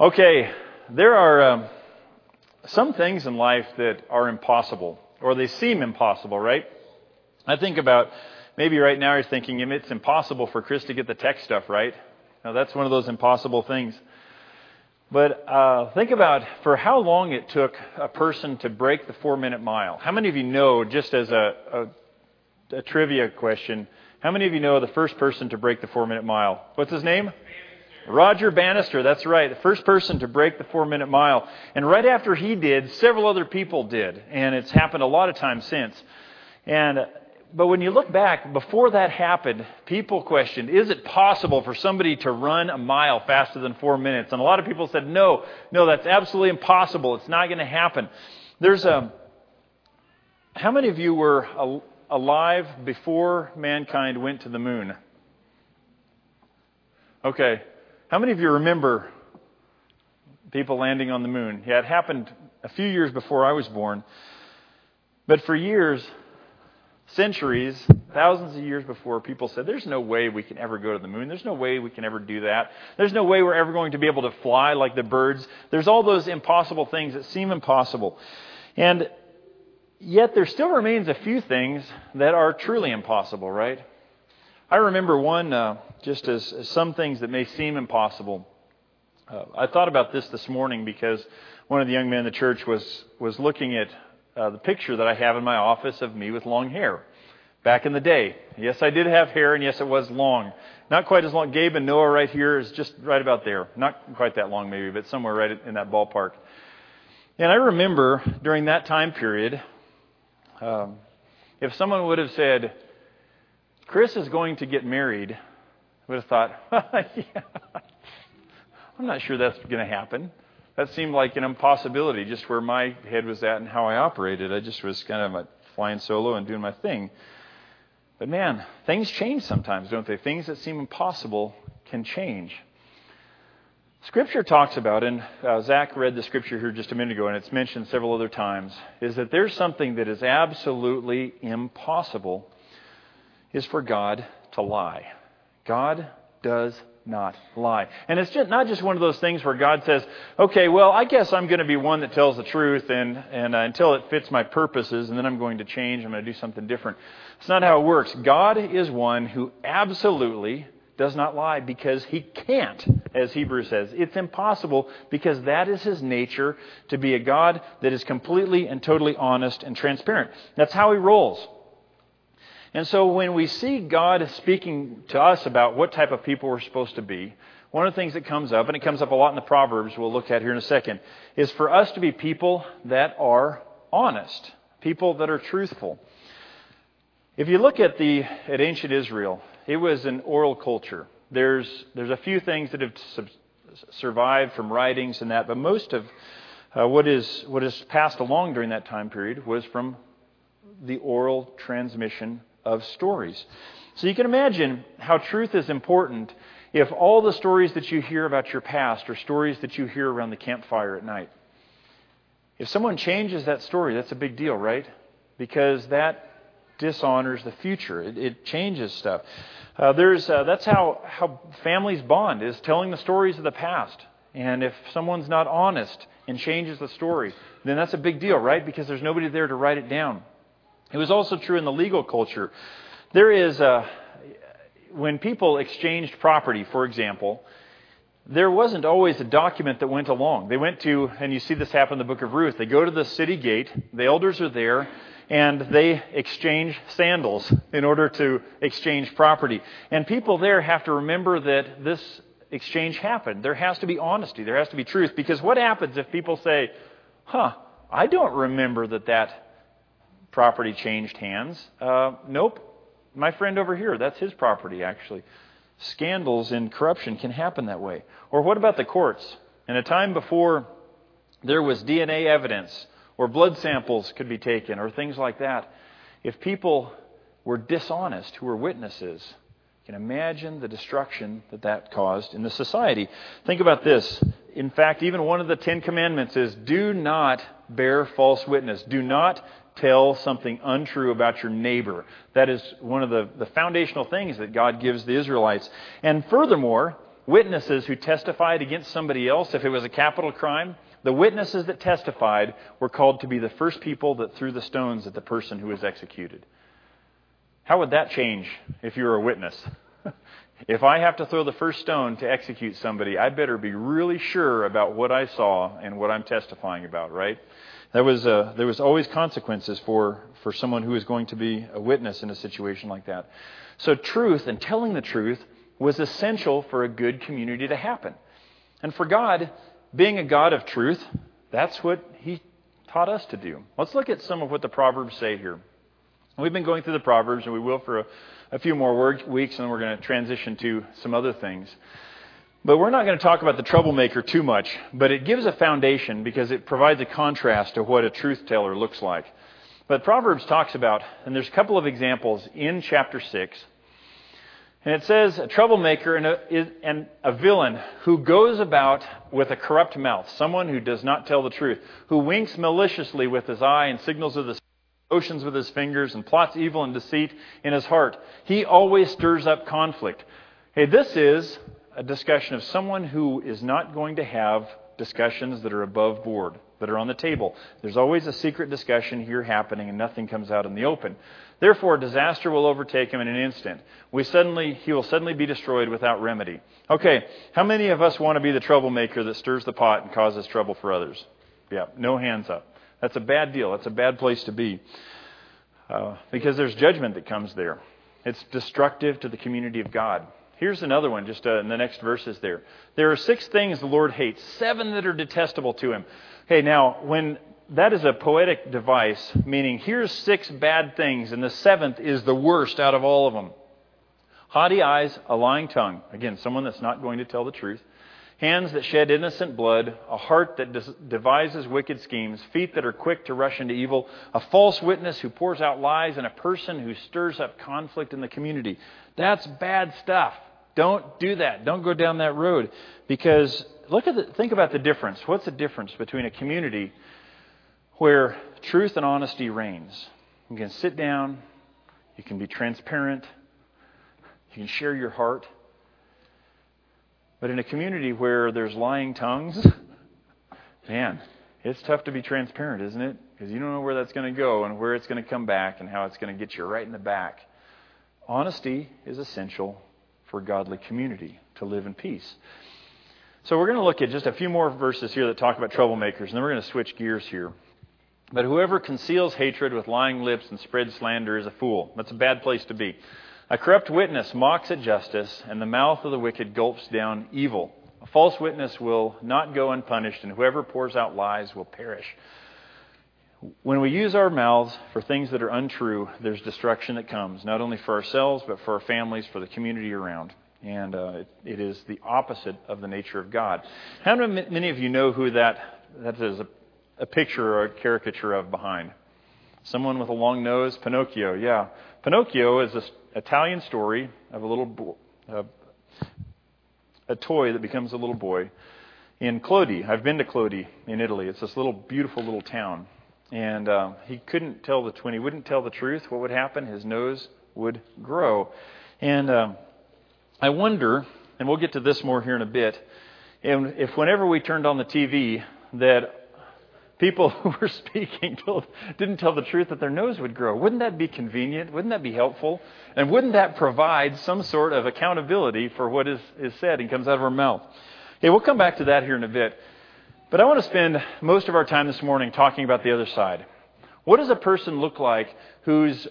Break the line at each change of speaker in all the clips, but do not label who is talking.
Okay, there are um, some things in life that are impossible, or they seem impossible, right? I think about maybe right now you're thinking it's impossible for Chris to get the tech stuff right. Now that's one of those impossible things. But uh, think about for how long it took a person to break the four minute mile. How many of you know, just as a, a, a trivia question, how many of you know the first person to break the four minute mile? What's his name? Roger Bannister, that's right, the first person to break the four minute mile. And right after he did, several other people did. And it's happened a lot of times since. And, but when you look back, before that happened, people questioned, is it possible for somebody to run a mile faster than four minutes? And a lot of people said, no, no, that's absolutely impossible. It's not going to happen. There's a, how many of you were alive before mankind went to the moon? Okay, how many of you remember people landing on the moon? Yeah, it happened a few years before I was born. But for years, centuries, thousands of years before, people said, There's no way we can ever go to the moon. There's no way we can ever do that. There's no way we're ever going to be able to fly like the birds. There's all those impossible things that seem impossible. And yet, there still remains a few things that are truly impossible, right? I remember one, uh, just as, as, some things that may seem impossible. Uh, I thought about this this morning because one of the young men in the church was, was looking at uh, the picture that I have in my office of me with long hair. Back in the day. Yes, I did have hair, and yes, it was long. Not quite as long. Gabe and Noah right here is just right about there. Not quite that long, maybe, but somewhere right in that ballpark. And I remember during that time period, um, if someone would have said, Chris is going to get married, I would have thought, yeah, I'm not sure that's going to happen. That seemed like an impossibility, just where my head was at and how I operated. I just was kind of flying solo and doing my thing. But man, things change sometimes, don't they? Things that seem impossible can change. Scripture talks about, and uh, Zach read the scripture here just a minute ago, and it's mentioned several other times, is that there's something that is absolutely impossible is for God to lie. God does not lie. And it's just not just one of those things where God says, okay, well, I guess I'm going to be one that tells the truth and, and uh, until it fits my purposes, and then I'm going to change, I'm going to do something different. It's not how it works. God is one who absolutely does not lie because he can't, as Hebrews says. It's impossible because that is his nature to be a God that is completely and totally honest and transparent. That's how he rolls. And so when we see God speaking to us about what type of people we're supposed to be, one of the things that comes up, and it comes up a lot in the Proverbs we'll look at here in a second, is for us to be people that are honest, people that are truthful. If you look at the at ancient Israel, it was an oral culture. There's there's a few things that have survived from writings and that, but most of uh, what is what is passed along during that time period was from the oral transmission of stories. So you can imagine how truth is important if all the stories that you hear about your past are stories that you hear around the campfire at night. If someone changes that story, that's a big deal, right? Because that dishonors the future. It, it changes stuff. Uh, there's, uh, that's how, how families bond, is telling the stories of the past. And if someone's not honest and changes the story, then that's a big deal, right? Because there's nobody there to write it down. It was also true in the legal culture. There is, a, when people exchanged property, for example, there wasn't always a document that went along. They went to, and you see this happen in the book of Ruth, they go to the city gate, the elders are there, and they exchange sandals in order to exchange property. And people there have to remember that this exchange happened. There has to be honesty, there has to be truth, because what happens if people say, huh, I don't remember that that property changed hands. Uh, nope. My friend over here, that's his property, actually. Scandals and corruption can happen that way. Or what about the courts? In a time before there was DNA evidence, or blood samples could be taken, or things like that, if people were dishonest who were witnesses, you can imagine the destruction that that caused in the society. Think about this. In fact, even one of the Ten Commandments is do not bear false witness. Do not tell something untrue about your neighbor. That is one of the, the foundational things that God gives the Israelites. And furthermore, witnesses who testified against somebody else, if it was a capital crime, the witnesses that testified were called to be the first people that threw the stones at the person who was executed. How would that change if you were a witness? if I have to throw the first stone to execute somebody, I better be really sure about what I saw and what I'm testifying about, right? There was, there was always consequences for, for someone who was going to be a witness in a situation like that. So, truth and telling the truth was essential for a good community to happen. And for God, being a God of truth, that's what He taught us to do. Let's look at some of what the Proverbs say here. We've been going through the Proverbs, and we will for a, a few more weeks, and then we're going to transition to some other things. But we're not going to talk about the troublemaker too much, but it gives a foundation because it provides a contrast to what a truth teller looks like. But Proverbs talks about, and there's a couple of examples in chapter 6. And it says, a troublemaker and a, and a villain who goes about with a corrupt mouth, someone who does not tell the truth, who winks maliciously with his eye and signals with his motions with his fingers and plots evil and deceit in his heart. He always stirs up conflict. Hey, this is a discussion of someone who is not going to have discussions that are above board, that are on the table. There's always a secret discussion here happening and nothing comes out in the open. Therefore, disaster will overtake him in an instant. We suddenly, he will suddenly be destroyed without remedy. Okay, how many of us want to be the troublemaker that stirs the pot and causes trouble for others? Yeah, no hands up. That's a bad deal. That's a bad place to be. Uh, because there's judgment that comes there. It's destructive to the community of God. Here's another one, just uh, in the next verses there. There are six things the Lord hates, seven that are detestable to him. Okay, now, when that is a poetic device, meaning here's six bad things, and the seventh is the worst out of all of them. Haughty eyes, a lying tongue. Again, someone that's not going to tell the truth. Hands that shed innocent blood, a heart that devises wicked schemes, feet that are quick to rush into evil, a false witness who pours out lies, and a person who stirs up conflict in the community. That's bad stuff. Don't do that. Don't go down that road. Because look at the, think about the difference. What's the difference between a community where truth and honesty reigns? You can sit down, you can be transparent, you can share your heart. But in a community where there's lying tongues, man, it's tough to be transparent, isn't it? Because you don't know where that's going to go and where it's going to come back and how it's going to get you right in the back. Honesty is essential for godly community to live in peace. So we're going to look at just a few more verses here that talk about troublemakers, and then we're going to switch gears here. But whoever conceals hatred with lying lips and spreads slander is a fool. That's a bad place to be. A corrupt witness mocks at justice, and the mouth of the wicked gulps down evil. A false witness will not go unpunished, and whoever pours out lies will perish. When we use our mouths for things that are untrue, there's destruction that comes, not only for ourselves, but for our families, for the community around. And uh, it, it is the opposite of the nature of God. How many of you know who that, that is a, a picture or a caricature of behind? Someone with a long nose? Pinocchio, yeah. Pinocchio is this Italian story of a little boy, uh, a toy that becomes a little boy in Collodi. I've been to Collodi in Italy. It's this little beautiful little town. And uh, he couldn't tell the twin. He wouldn't tell the truth. What would happen? His nose would grow. And um, I wonder, and we'll get to this more here in a bit, and if whenever we turned on the TV that people who were speaking told, didn't tell the truth that their nose would grow. Wouldn't that be convenient? Wouldn't that be helpful? And wouldn't that provide some sort of accountability for what is, is said and comes out of our mouth? Okay, we'll come back to that here in a bit. But I want to spend most of our time this morning talking about the other side. What does a person look like whose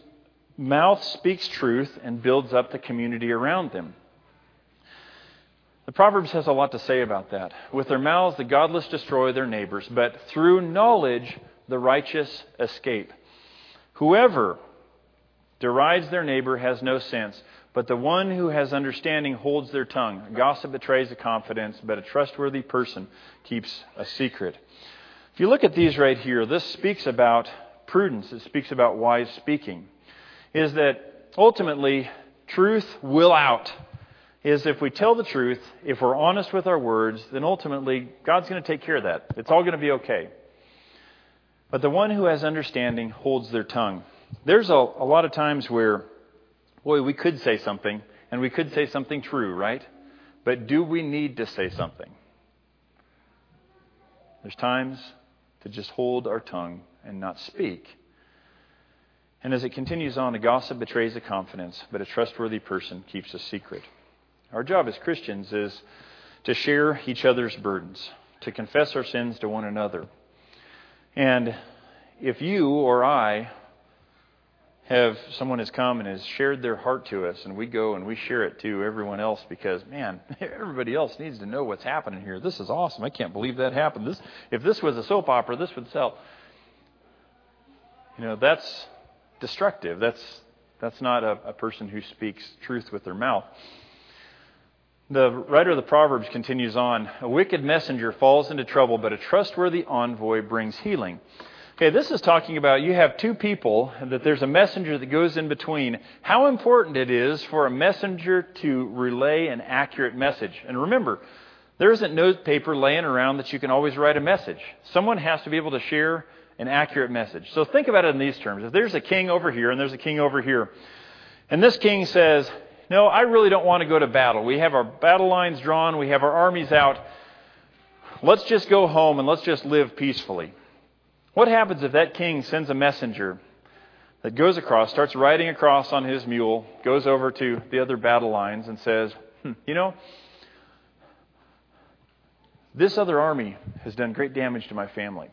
mouth speaks truth and builds up the community around them? The Proverbs has a lot to say about that. With their mouths, the godless destroy their neighbors, but through knowledge, the righteous escape. Whoever derides their neighbor has no sense, but the one who has understanding holds their tongue. Gossip betrays a confidence, but a trustworthy person keeps a secret. If you look at these right here, this speaks about prudence. It speaks about wise speaking. Is that ultimately truth will out. Is if we tell the truth, if we're honest with our words, then ultimately God's going to take care of that. It's all going to be okay. But the one who has understanding holds their tongue. There's a, a lot of times where boy, we could say something, and we could say something true, right? But do we need to say something? There's times to just hold our tongue and not speak. And as it continues on, a gossip betrays a confidence, but a trustworthy person keeps a secret. Our job as Christians is to share each other's burdens, to confess our sins to one another. And if you or I have someone has come and has shared their heart to us, and we go and we share it to everyone else because, man, everybody else needs to know what's happening here. This is awesome. I can't believe that happened. This, if this was a soap opera, this would sell. You know, that's destructive. That's that's not a, a person who speaks truth with their mouth. The writer of the Proverbs continues on A wicked messenger falls into trouble, but a trustworthy envoy brings healing. Okay, this is talking about you have two people, that there's a messenger that goes in between. How important it is for a messenger to relay an accurate message. And remember, there isn't notepaper laying around that you can always write a message. Someone has to be able to share an accurate message. So think about it in these terms. If there's a king over here and there's a king over here, and this king says, no, I really don't want to go to battle. We have our battle lines drawn, we have our armies out. Let's just go home and let's just live peacefully. What happens if that king sends a messenger that goes across, starts riding across on his mule, goes over to the other battle lines, and says, hmm, You know, this other army has done great damage to my family.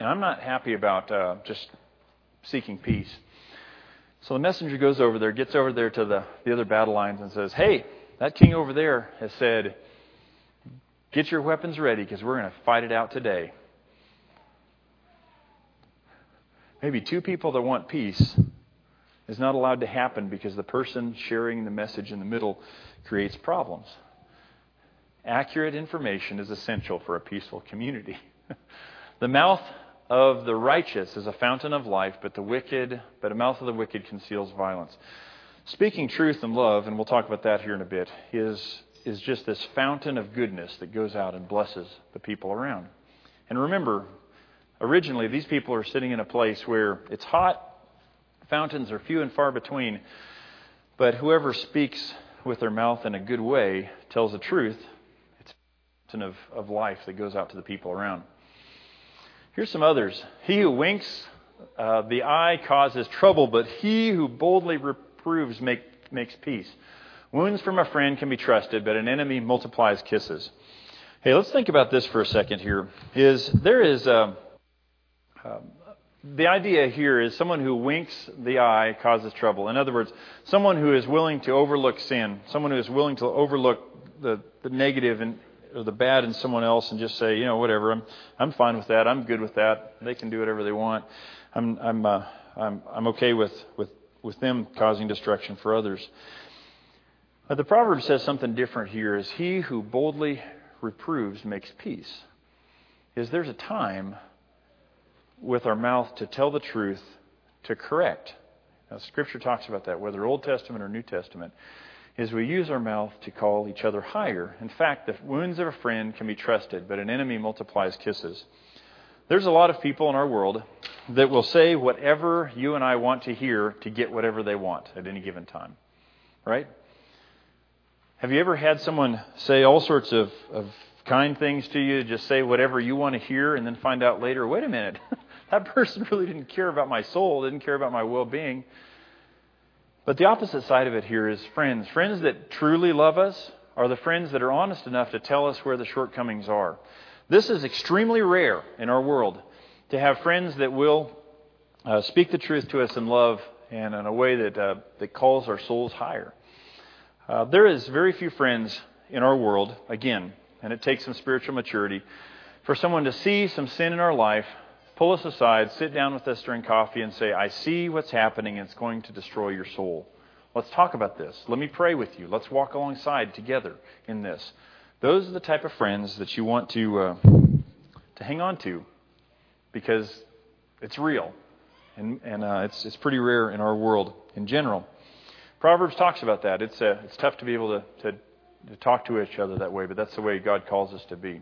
And I'm not happy about uh, just seeking peace. So the messenger goes over there, gets over there to the, the other battle lines, and says, Hey, that king over there has said, Get your weapons ready because we're going to fight it out today. Maybe two people that want peace is not allowed to happen because the person sharing the message in the middle creates problems. Accurate information is essential for a peaceful community. the mouth of the righteous is a fountain of life, but the wicked, but a mouth of the wicked conceals violence. Speaking truth and love, and we'll talk about that here in a bit, is, is just this fountain of goodness that goes out and blesses the people around. And remember, originally these people are sitting in a place where it's hot, fountains are few and far between, but whoever speaks with their mouth in a good way tells the truth. It's a fountain of, of life that goes out to the people around. Here's some others. He who winks uh, the eye causes trouble, but he who boldly reproves make, makes peace. Wounds from a friend can be trusted, but an enemy multiplies kisses. Hey, let's think about this for a second here. Is there is uh, the idea here is someone who winks the eye causes trouble. In other words, someone who is willing to overlook sin, someone who is willing to overlook the, the negative and or the bad in someone else and just say, you know, whatever, I'm I'm fine with that. I'm good with that. They can do whatever they want. I'm I'm uh, I'm I'm okay with with with them causing destruction for others. But the proverb says something different here. Is he who boldly reproves makes peace. Is there's a time with our mouth to tell the truth, to correct. Now, Scripture talks about that, whether Old Testament or New Testament is we use our mouth to call each other higher. In fact, the wounds of a friend can be trusted, but an enemy multiplies kisses. There's a lot of people in our world that will say whatever you and I want to hear to get whatever they want at any given time. Right? Have you ever had someone say all sorts of, of kind things to you, just say whatever you want to hear, and then find out later, wait a minute, that person really didn't care about my soul, didn't care about my well being. But the opposite side of it here is friends. Friends that truly love us are the friends that are honest enough to tell us where the shortcomings are. This is extremely rare in our world to have friends that will uh, speak the truth to us in love and in a way that, uh, that calls our souls higher. Uh, there is very few friends in our world, again, and it takes some spiritual maturity, for someone to see some sin in our life pull us aside, sit down with us during coffee, and say, I see what's happening, and it's going to destroy your soul. Let's talk about this. Let me pray with you. Let's walk alongside together in this. Those are the type of friends that you want to, uh, to hang on to because it's real. And, and uh, it's, it's pretty rare in our world in general. Proverbs talks about that. It's, uh, it's tough to be able to, to, to talk to each other that way, but that's the way God calls us to be.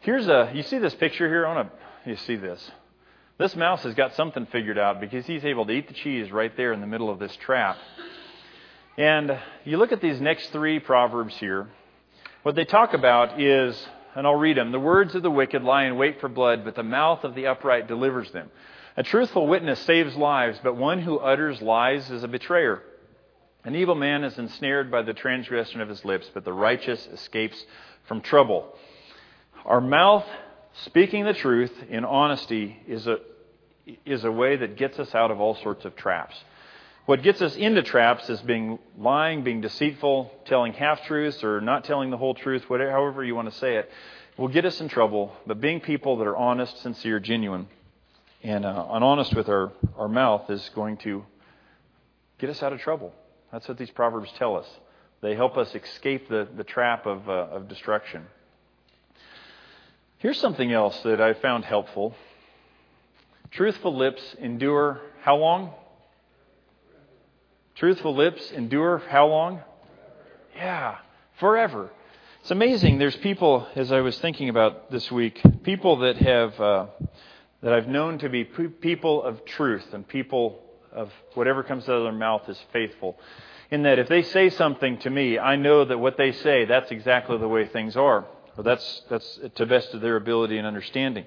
Here's a, you see this picture here? Want to, you see this. This mouse has got something figured out because he's able to eat the cheese right there in the middle of this trap. And you look at these next three proverbs here. What they talk about is, and I'll read them the words of the wicked lie in wait for blood, but the mouth of the upright delivers them. A truthful witness saves lives, but one who utters lies is a betrayer. An evil man is ensnared by the transgression of his lips, but the righteous escapes from trouble. Our mouth speaking the truth in honesty is a, is a way that gets us out of all sorts of traps. What gets us into traps is being lying, being deceitful, telling half truths, or not telling the whole truth, whatever, however you want to say it, will get us in trouble. But being people that are honest, sincere, genuine, and, uh, honest with our, our mouth is going to get us out of trouble. That's what these proverbs tell us. They help us escape the, the trap of, uh, of destruction. Here's something else that I found helpful. Truthful lips endure how long? Truthful lips endure how long? Yeah, forever. It's amazing. There's people, as I was thinking about this week, people that have uh, that I've known to be people of truth and people of whatever comes out of their mouth is faithful. In that if they say something to me, I know that what they say, that's exactly the way things are. Or that's, that's to best of their ability and understanding.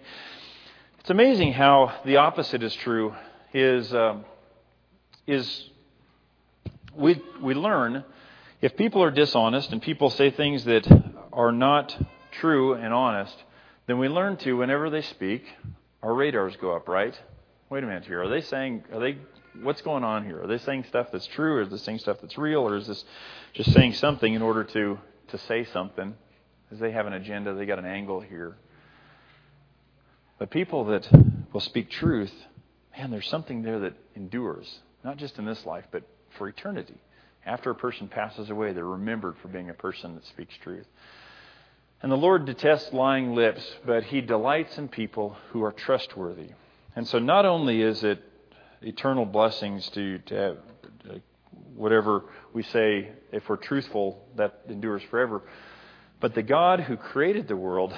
It's amazing how the opposite is true. Is, um, is we, we learn if people are dishonest and people say things that are not true and honest, then we learn to, whenever they speak, our radars go up, right? Wait a minute here. Are they saying, are they, what's going on here? Are they saying stuff that's true, or is this saying stuff that's real, or is this just saying something in order to, to say something? Because they have an agenda, they got an angle here. But people that will speak truth, man, there's something there that endures, not just in this life, but for eternity. After a person passes away, they're remembered for being a person that speaks truth. And the Lord detests lying lips, but he delights in people who are trustworthy. And so not only is it eternal blessings to, to have uh, whatever we say, if we're truthful, that endures forever, but the God who created the world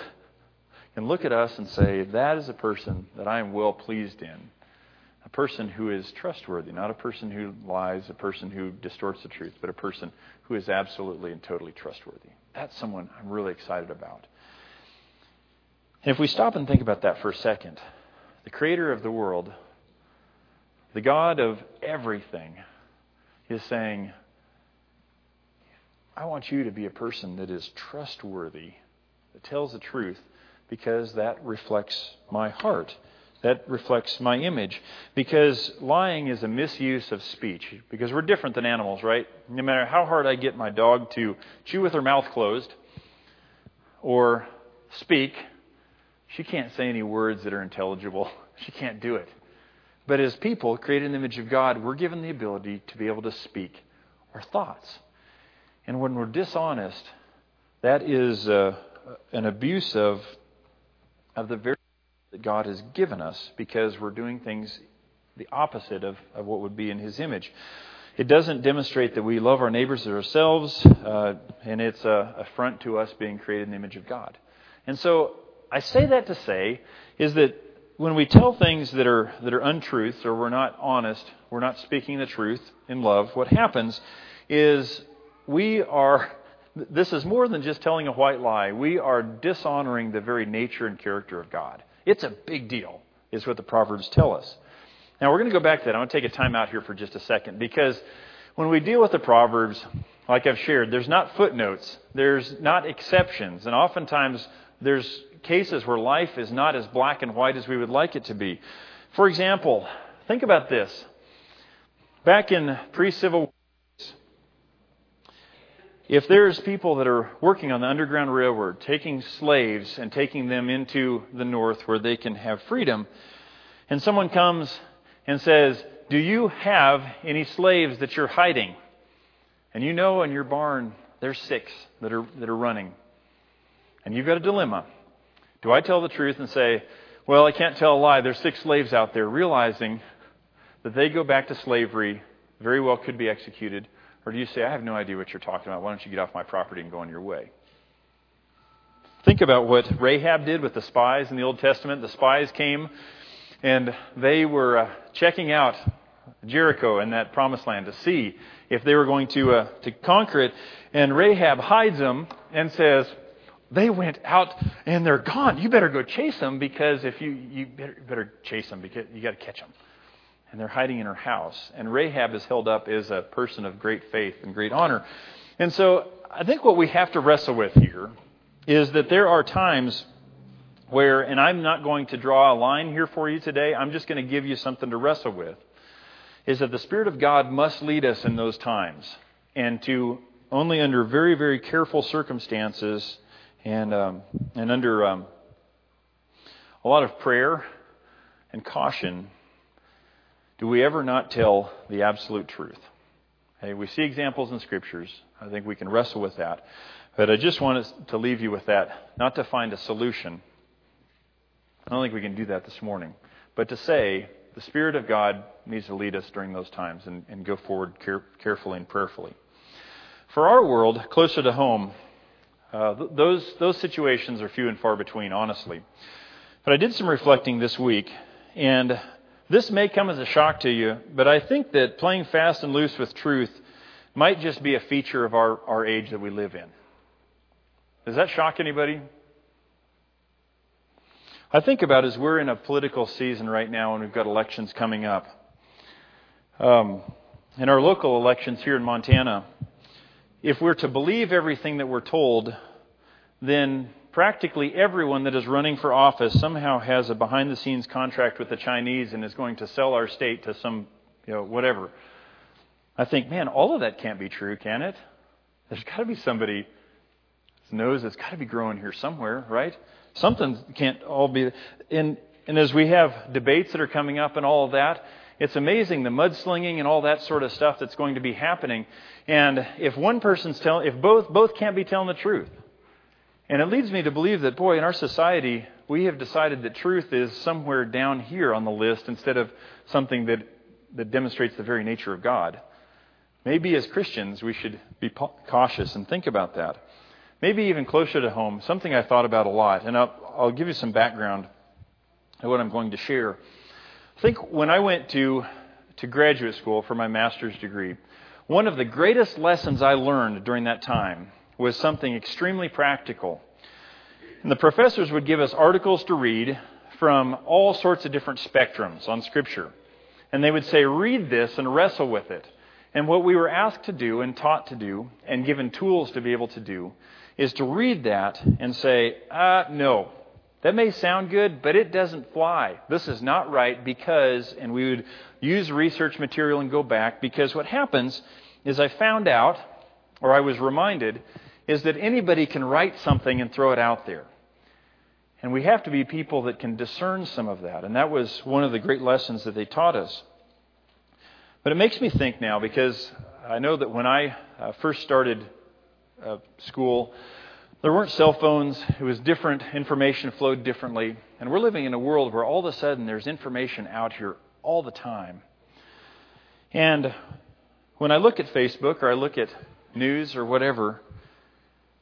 can look at us and say, that is a person that I am well pleased in. A person who is trustworthy, not a person who lies, a person who distorts the truth, but a person who is absolutely and totally trustworthy. That's someone I'm really excited about. And if we stop and think about that for a second, the creator of the world, the God of everything, is saying, I want you to be a person that is trustworthy, that tells the truth, because that reflects my heart. That reflects my image. Because lying is a misuse of speech. Because we're different than animals, right? No matter how hard I get my dog to chew with her mouth closed or speak, she can't say any words that are intelligible. She can't do it. But as people created in the image of God, we're given the ability to be able to speak our thoughts. And when we're dishonest, that is uh, an abuse of, of the very that God has given us because we're doing things the opposite of, of what would be in His image. It doesn't demonstrate that we love our neighbors as ourselves, uh, and it's a affront to us being created in the image of God. And so I say that to say is that when we tell things that are that are untruths or we're not honest, we're not speaking the truth in love, what happens is we are this is more than just telling a white lie. We are dishonoring the very nature and character of God. It's a big deal, is what the Proverbs tell us. Now, we're going to go back to that. I'm going to take a time out here for just a second because when we deal with the Proverbs, like I've shared, there's not footnotes, there's not exceptions, and oftentimes there's cases where life is not as black and white as we would like it to be. For example, think about this. Back in pre Civil if there's people that are working on the Underground Railroad, taking slaves and taking them into the North where they can have freedom, and someone comes and says, Do you have any slaves that you're hiding? And you know in your barn there's six that are, that are running. And you've got a dilemma. Do I tell the truth and say, Well, I can't tell a lie, there's six slaves out there, realizing that they go back to slavery, very well could be executed? Or do you say, I have no idea what you're talking about. Why don't you get off my property and go on your way? Think about what Rahab did with the spies in the Old Testament. The spies came and they were uh, checking out Jericho and that promised land to see if they were going to, uh, to conquer it. And Rahab hides them and says, they went out and they're gone. You better go chase them because if you, you better, better chase them because you got to catch them. And they're hiding in her house. And Rahab is held up as a person of great faith and great honor. And so I think what we have to wrestle with here is that there are times where, and I'm not going to draw a line here for you today, I'm just going to give you something to wrestle with, is that the Spirit of God must lead us in those times. And to only under very, very careful circumstances and, um, and under um, a lot of prayer and caution do we ever not tell the absolute truth. Hey, we see examples in scriptures. I think we can wrestle with that. But I just wanted to leave you with that, not to find a solution. I don't think we can do that this morning. But to say, the Spirit of God needs to lead us during those times and, and go forward care, carefully and prayerfully. For our world, closer to home, uh, th- those, those situations are few and far between, honestly. But I did some reflecting this week, and this may come as a shock to you, but I think that playing fast and loose with truth might just be a feature of our, our age that we live in. Does that shock anybody? I think about as we're in a political season right now and we've got elections coming up. Um, in our local elections here in Montana, if we're to believe everything that we're told, then practically everyone that is running for office somehow has a behind the scenes contract with the Chinese and is going to sell our state to some, you know, whatever. I think, man, all of that can't be true, can it? There's got to be somebody's nose that's got to be growing here somewhere, right? Something can't all be. And, and as we have debates that are coming up and all of that, it's amazing the mudslinging and all that sort of stuff that's going to be happening. And if one person's telling, if both both can't be telling the truth, and it leads me to believe that, boy, in our society, we have decided that truth is somewhere down here on the list instead of something that, that demonstrates the very nature of God. Maybe as Christians, we should be cautious and think about that. Maybe even closer to home, something I thought about a lot, and I'll, I'll give you some background of what I'm going to share. I think when I went to, to graduate school for my master's degree, one of the greatest lessons I learned during that time was something extremely practical. And the professors would give us articles to read from all sorts of different spectrums on Scripture. And they would say, read this and wrestle with it. And what we were asked to do and taught to do and given tools to be able to do is to read that and say, uh, no, that may sound good, but it doesn't fly. This is not right because, and we would use research material and go back because what happens is I found out, or I was reminded, is that anybody can write something and throw it out there. And we have to be people that can discern some of that. And that was one of the great lessons that they taught us. But it makes me think now because I know that when I uh, first started uh, school, there weren't cell phones. It was different. Information flowed differently. And we're living in a world where all of a sudden there's information out here all the time. And when I look at Facebook or I look at news or whatever,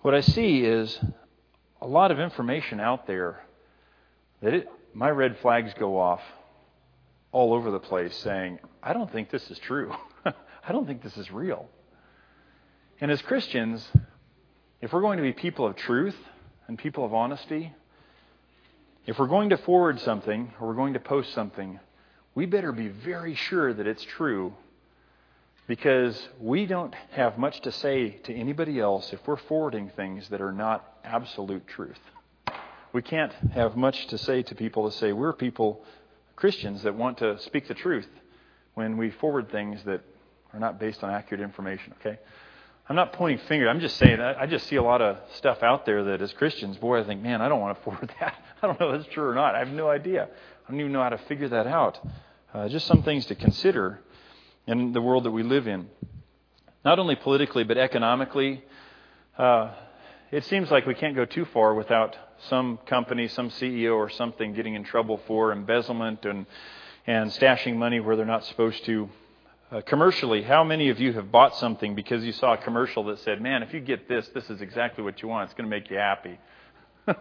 what I see is a lot of information out there that it, my red flags go off all over the place saying, I don't think this is true. I don't think this is real. And as Christians, if we're going to be people of truth and people of honesty, if we're going to forward something or we're going to post something, we better be very sure that it's true because we don't have much to say to anybody else if we're forwarding things that are not absolute truth. We can't have much to say to people to say we're people, Christians, that want to speak the truth when we forward things that are not based on accurate information, okay? I'm not pointing fingers. I'm just saying I just see a lot of stuff out there that as Christians, boy, I think, man, I don't want to forward that. I don't know if that's true or not. I have no idea. I don't even know how to figure that out. Uh, just some things to consider in the world that we live in. Not only politically, but economically. Uh, it seems like we can't go too far without some company, some CEO or something getting in trouble for embezzlement and, and stashing money where they're not supposed to. Uh, commercially, how many of you have bought something because you saw a commercial that said, man, if you get this, this is exactly what you want. It's going to make you happy.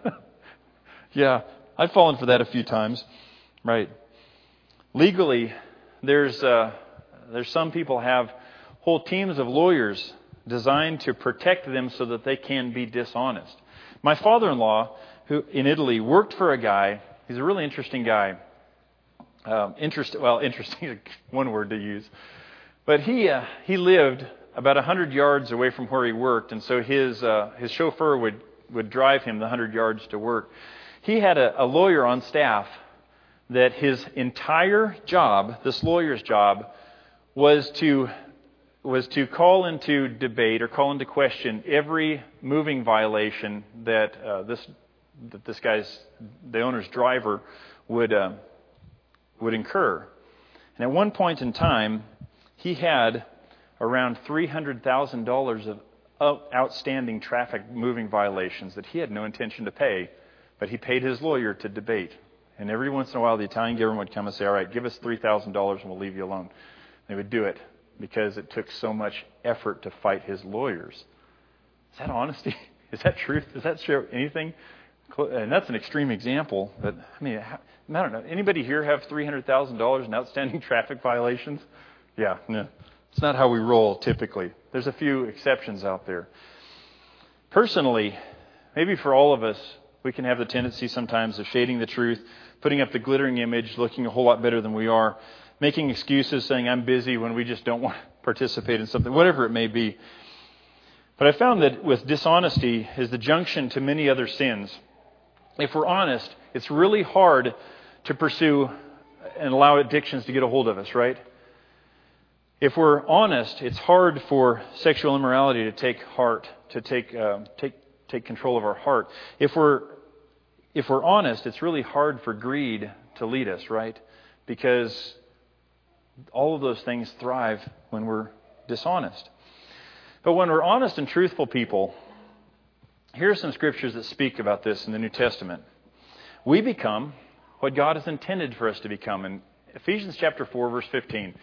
yeah, I've fallen for that a few times. Right. Legally, there's. Uh, there's some people have whole teams of lawyers designed to protect them so that they can be dishonest. My father-in-law, who in Italy worked for a guy. He's a really interesting guy. Um, interest, well, interesting, one word to use. But he uh, he lived about hundred yards away from where he worked, and so his uh, his chauffeur would would drive him the hundred yards to work. He had a, a lawyer on staff that his entire job, this lawyer's job, was to was to call into debate or call into question every moving violation that uh, this that this guy's the owner's driver would uh, would incur. And at one point in time, he had around three hundred thousand dollars of outstanding traffic moving violations that he had no intention to pay, but he paid his lawyer to debate. And every once in a while, the Italian government would come and say, "All right, give us three thousand dollars, and we'll leave you alone." They would do it because it took so much effort to fight his lawyers. Is that honesty? Is that truth? Does that show anything? And that's an extreme example, but I mean, I don't know. Anybody here have three hundred thousand dollars in outstanding traffic violations? Yeah, no, it's not how we roll typically. There's a few exceptions out there. Personally, maybe for all of us, we can have the tendency sometimes of shading the truth, putting up the glittering image, looking a whole lot better than we are making excuses, saying I'm busy when we just don't want to participate in something, whatever it may be. But I found that with dishonesty is the junction to many other sins. If we're honest, it's really hard to pursue and allow addictions to get a hold of us, right? If we're honest, it's hard for sexual immorality to take heart, to take, uh, take, take control of our heart. If we're, if we're honest, it's really hard for greed to lead us, right? Because all of those things thrive when we're dishonest. But when we're honest and truthful people, here are some scriptures that speak about this in the New Testament. We become what God has intended for us to become. In Ephesians chapter 4, verse 15,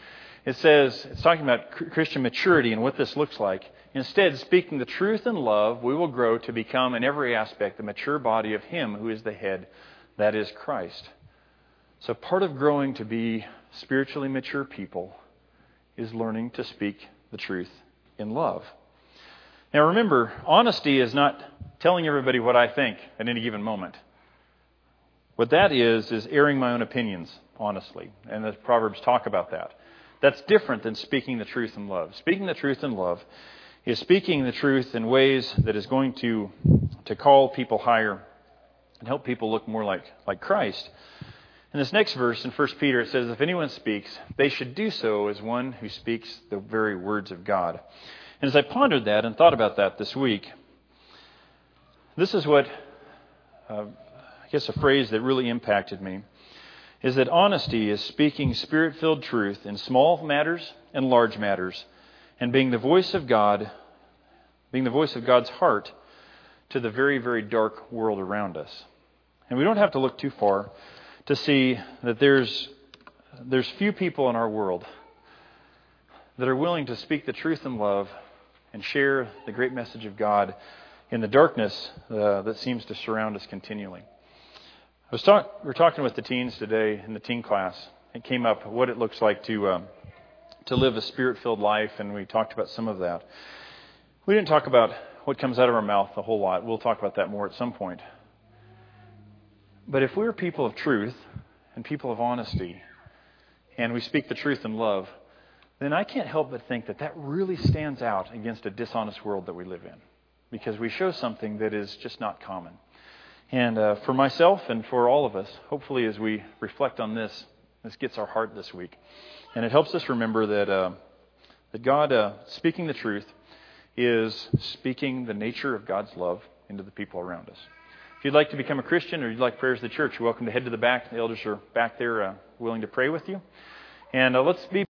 it says, it's talking about Christian maturity and what this looks like. Instead, speaking the truth in love, we will grow to become in every aspect the mature body of Him who is the head, that is Christ. So part of growing to be spiritually mature people is learning to speak the truth in love. Now remember, honesty is not telling everybody what I think at any given moment. What that is, is airing my own opinions, honestly. And the Proverbs talk about that. That's different than speaking the truth in love. Speaking the truth in love is speaking the truth in ways that is going to, to call people higher and help people look more like, like Christ. In this next verse in 1 Peter, it says, If anyone speaks, they should do so as one who speaks the very words of God. And as I pondered that and thought about that this week, this is what, uh, I guess, a phrase that really impacted me is that honesty is speaking spirit filled truth in small matters and large matters, and being the voice of God, being the voice of God's heart to the very, very dark world around us. And we don't have to look too far to see that there's, there's few people in our world that are willing to speak the truth in love and share the great message of God in the darkness uh, that seems to surround us continually. I was talk, we were talking with the teens today in the teen class. It came up what it looks like to um, to live a spirit-filled life, and we talked about some of that. We didn't talk about what comes out of our mouth a whole lot. We'll talk about that more at some point. But if we're people of truth and people of honesty, and we speak the truth in love, then I can't help but think that that really stands out against a dishonest world that we live in. Because we show something that is just not common. And uh, for myself and for all of us, hopefully as we reflect on this, this gets our heart this week. And it helps us remember that, uh, that God, uh, speaking the truth, is speaking the nature of God's love into the people around us. If you'd like to become a Christian or you'd like prayers of the church, you're welcome to head to the back. The elders are back there uh, willing to pray with you. And uh, let's be